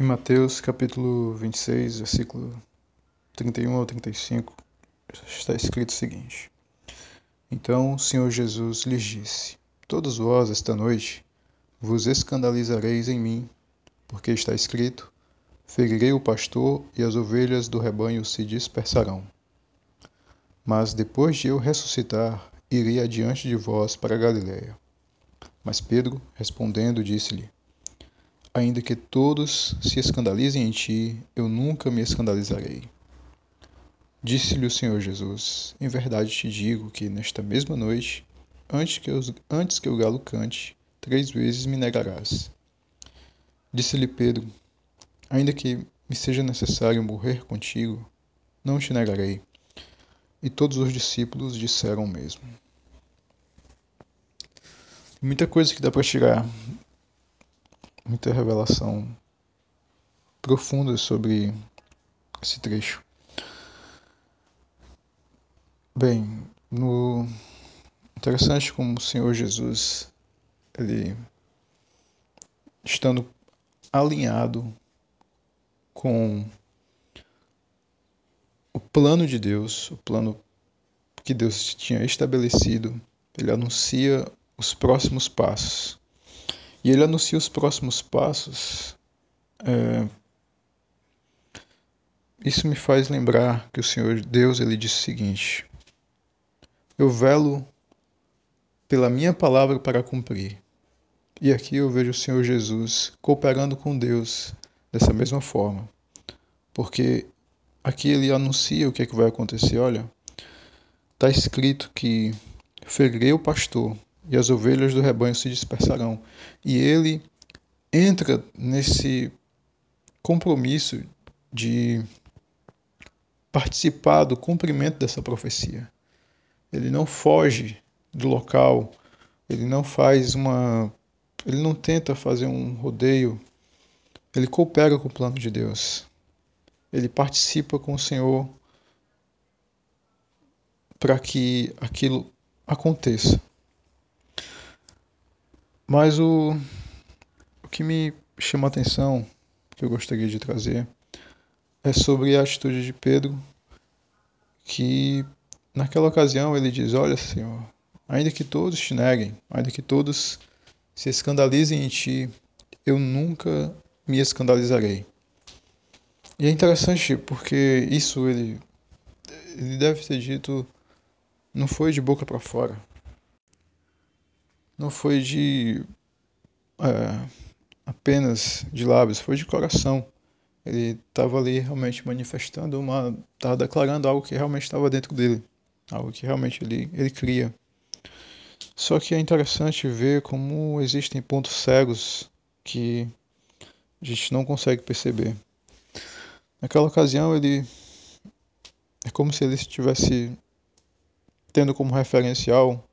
Em Mateus capítulo 26, versículo 31 ao 35, está escrito o seguinte: Então o Senhor Jesus lhes disse: Todos vós esta noite vos escandalizareis em mim, porque está escrito: Ferirei o pastor e as ovelhas do rebanho se dispersarão. Mas depois de eu ressuscitar, irei adiante de vós para Galiléia. Mas Pedro, respondendo, disse-lhe: Ainda que todos se escandalizem em ti, eu nunca me escandalizarei. Disse-lhe o Senhor Jesus: Em verdade te digo que nesta mesma noite, antes que, eu, antes que o galo cante, três vezes me negarás. Disse-lhe Pedro: Ainda que me seja necessário morrer contigo, não te negarei. E todos os discípulos disseram o mesmo. Muita coisa que dá para tirar muita revelação profunda sobre esse trecho. Bem, no interessante como o Senhor Jesus ele estando alinhado com o plano de Deus, o plano que Deus tinha estabelecido, ele anuncia os próximos passos. E ele anuncia os próximos passos. É... Isso me faz lembrar que o Senhor Deus ele disse o seguinte: Eu velo pela minha palavra para cumprir. E aqui eu vejo o Senhor Jesus cooperando com Deus dessa mesma forma. Porque aqui ele anuncia o que, é que vai acontecer. Olha, está escrito que ferirei o pastor e as ovelhas do rebanho se dispersarão. E ele entra nesse compromisso de participar do cumprimento dessa profecia. Ele não foge do local, ele não faz uma. Ele não tenta fazer um rodeio, ele coopera com o plano de Deus. Ele participa com o Senhor para que aquilo aconteça. Mas o, o que me chama a atenção, que eu gostaria de trazer, é sobre a atitude de Pedro, que naquela ocasião ele diz: Olha, Senhor, ainda que todos te neguem, ainda que todos se escandalizem em ti, eu nunca me escandalizarei. E é interessante porque isso ele, ele deve ter dito, não foi de boca para fora, não foi de é, apenas de lábios, foi de coração. Ele estava ali realmente manifestando uma, estava declarando algo que realmente estava dentro dele, algo que realmente ele ele cria. Só que é interessante ver como existem pontos cegos que a gente não consegue perceber. Naquela ocasião ele é como se ele estivesse tendo como referencial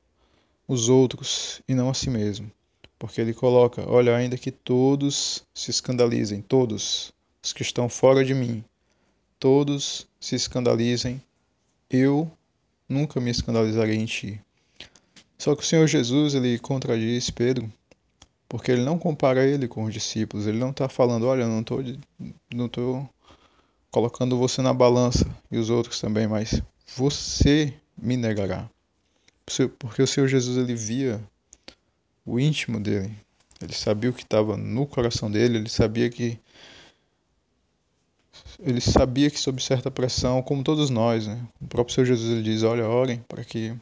os outros e não a si mesmo. Porque ele coloca: Olha, ainda que todos se escandalizem, todos os que estão fora de mim, todos se escandalizem, eu nunca me escandalizarei em ti. Só que o Senhor Jesus ele contradiz Pedro, porque ele não compara ele com os discípulos. Ele não está falando: Olha, não estou não tô colocando você na balança e os outros também, mas você me negará. Porque o Senhor Jesus ele via o íntimo dele. Ele sabia o que estava no coração dele, ele sabia que ele sabia que sob certa pressão, como todos nós, né? O próprio Senhor Jesus ele diz: "Olha, orem para que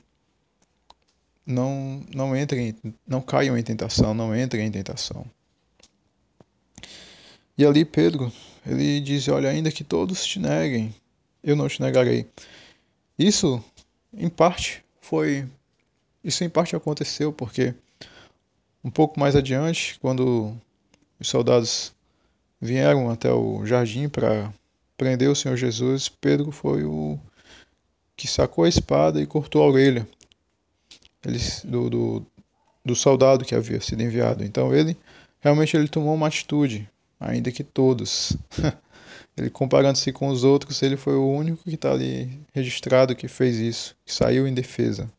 não não entrem, não caiam em tentação, não entrem em tentação". E ali Pedro, ele diz: "Olha, ainda que todos te neguem, eu não te negarei". Isso em parte foi isso em parte aconteceu porque um pouco mais adiante, quando os soldados vieram até o jardim para prender o Senhor Jesus, Pedro foi o que sacou a espada e cortou a orelha do, do, do soldado que havia sido enviado. Então ele realmente ele tomou uma atitude, ainda que todos. ele comparando-se com os outros, ele foi o único que está ali registrado que fez isso, que saiu em defesa.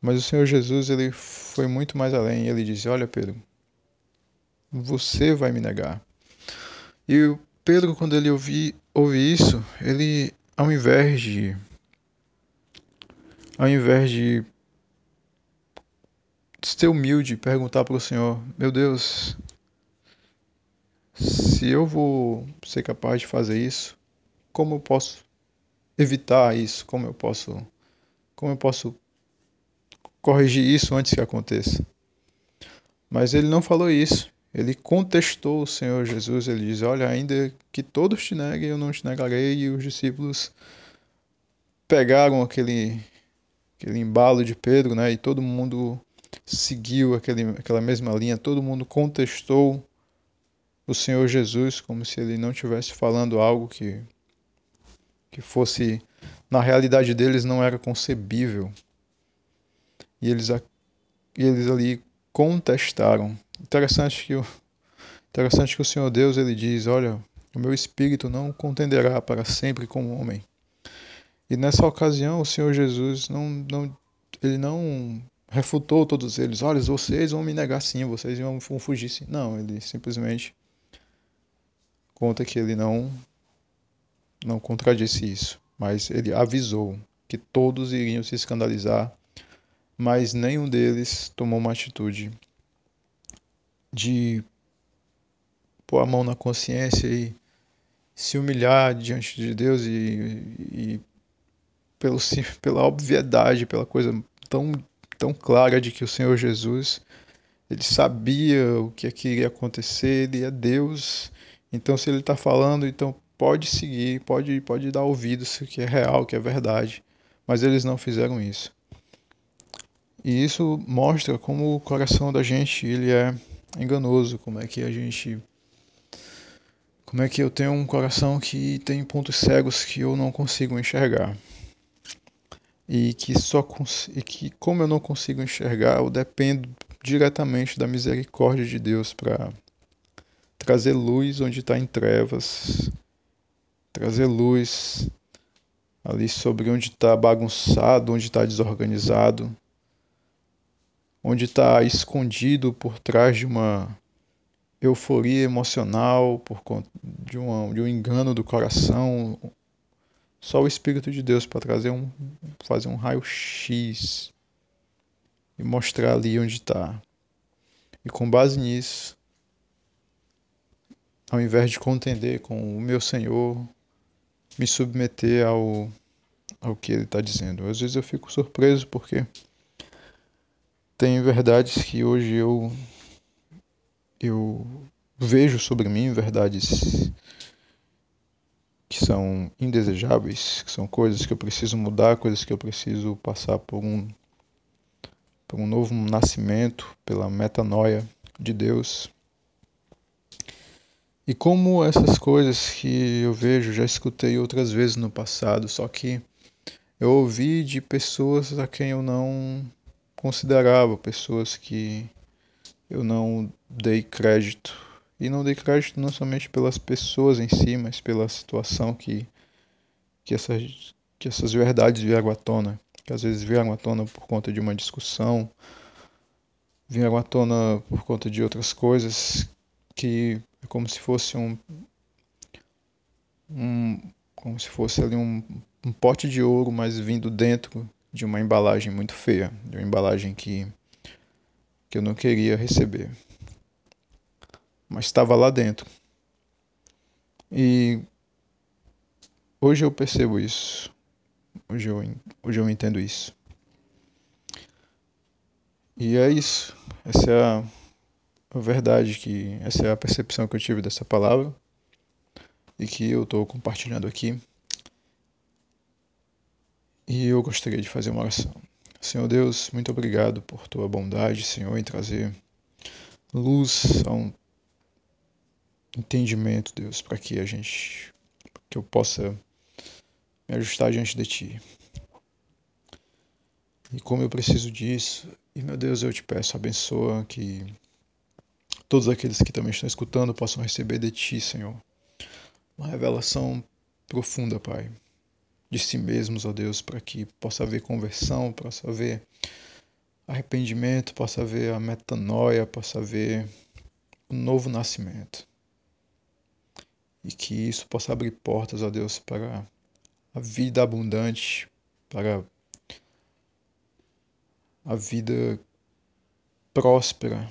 Mas o Senhor Jesus ele foi muito mais além. Ele disse: Olha, Pedro, você vai me negar. E o Pedro, quando ele ouvi, ouve isso, ele, ao invés de. Ao invés de ser humilde perguntar para o Senhor: Meu Deus, se eu vou ser capaz de fazer isso, como eu posso evitar isso? Como eu posso, como eu posso corrigir isso antes que aconteça? Mas ele não falou isso. Ele contestou o Senhor Jesus. Ele diz: Olha, ainda que todos te neguem, eu não te negarei. E os discípulos pegaram aquele, aquele embalo de Pedro, né? E todo mundo seguiu aquele, aquela mesma linha. Todo mundo contestou o Senhor Jesus como se ele não estivesse falando algo que que fosse na realidade deles não era concebível. E eles, e eles ali contestaram. Interessante que o interessante que o Senhor Deus ele diz, olha, o meu espírito não contenderá para sempre com o homem. E nessa ocasião o Senhor Jesus não, não ele não refutou todos eles. Olha, vocês vão me negar sim, vocês vão fugir sim. Não, ele simplesmente conta que ele não não contradisse isso, mas ele avisou que todos iriam se escandalizar, mas nenhum deles tomou uma atitude de pôr a mão na consciência e se humilhar diante de Deus e, e pelo, pela obviedade, pela coisa tão, tão clara de que o Senhor Jesus ele sabia o que, é que iria acontecer, ele é Deus. Então, se ele está falando, então pode seguir, pode, pode dar ouvidos que é real, que é verdade, mas eles não fizeram isso. E isso mostra como o coração da gente ele é enganoso, como é que a gente como é que eu tenho um coração que tem pontos cegos que eu não consigo enxergar. E que só e que como eu não consigo enxergar, eu dependo diretamente da misericórdia de Deus para trazer luz onde está em trevas, trazer luz ali sobre onde está bagunçado, onde está desorganizado, onde está escondido por trás de uma euforia emocional, por conta de, uma, de um engano do coração. Só o Espírito de Deus para trazer um, fazer um raio-x e mostrar ali onde está. E com base nisso, ao invés de contender com o meu Senhor, me submeter ao, ao que ele está dizendo. Às vezes eu fico surpreso porque tem verdades que hoje eu eu vejo sobre mim, verdades que são indesejáveis, que são coisas que eu preciso mudar, coisas que eu preciso passar por um por um novo nascimento, pela metanoia de Deus. E como essas coisas que eu vejo, já escutei outras vezes no passado, só que eu ouvi de pessoas a quem eu não considerava, pessoas que eu não dei crédito. E não dei crédito não somente pelas pessoas em si, mas pela situação que, que, essas, que essas verdades vieram à tona. Que às vezes vieram à tona por conta de uma discussão, vieram à tona por conta de outras coisas que é como se fosse um, um como se fosse ali um, um pote de ouro, mas vindo dentro de uma embalagem muito feia, de uma embalagem que que eu não queria receber, mas estava lá dentro. E hoje eu percebo isso. Hoje eu, hoje eu entendo isso. E é isso. Essa é a verdade que essa é a percepção que eu tive dessa palavra e que eu estou compartilhando aqui. E eu gostaria de fazer uma oração. Senhor Deus, muito obrigado por tua bondade, Senhor, em trazer luz a um entendimento, Deus, para que a gente, que eu possa me ajustar diante de Ti. E como eu preciso disso, e meu Deus, eu te peço, abençoa que todos aqueles que também estão escutando possam receber de Ti, Senhor, uma revelação profunda, Pai, de si mesmos, ó Deus, para que possa haver conversão, possa haver arrependimento, possa haver a metanoia, possa haver um novo nascimento. e que isso possa abrir portas, ó Deus, para a vida abundante, para a vida próspera,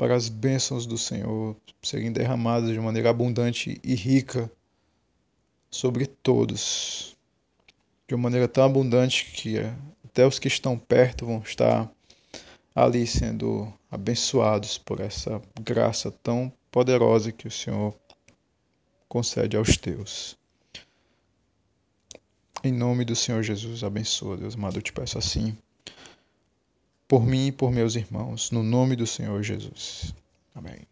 para as bênçãos do Senhor serem derramadas de maneira abundante e rica sobre todos, de uma maneira tão abundante que até os que estão perto vão estar ali sendo abençoados por essa graça tão poderosa que o Senhor concede aos teus. Em nome do Senhor Jesus, abençoa, Deus amado, eu te peço assim, por mim e por meus irmãos, no nome do Senhor Jesus. Amém.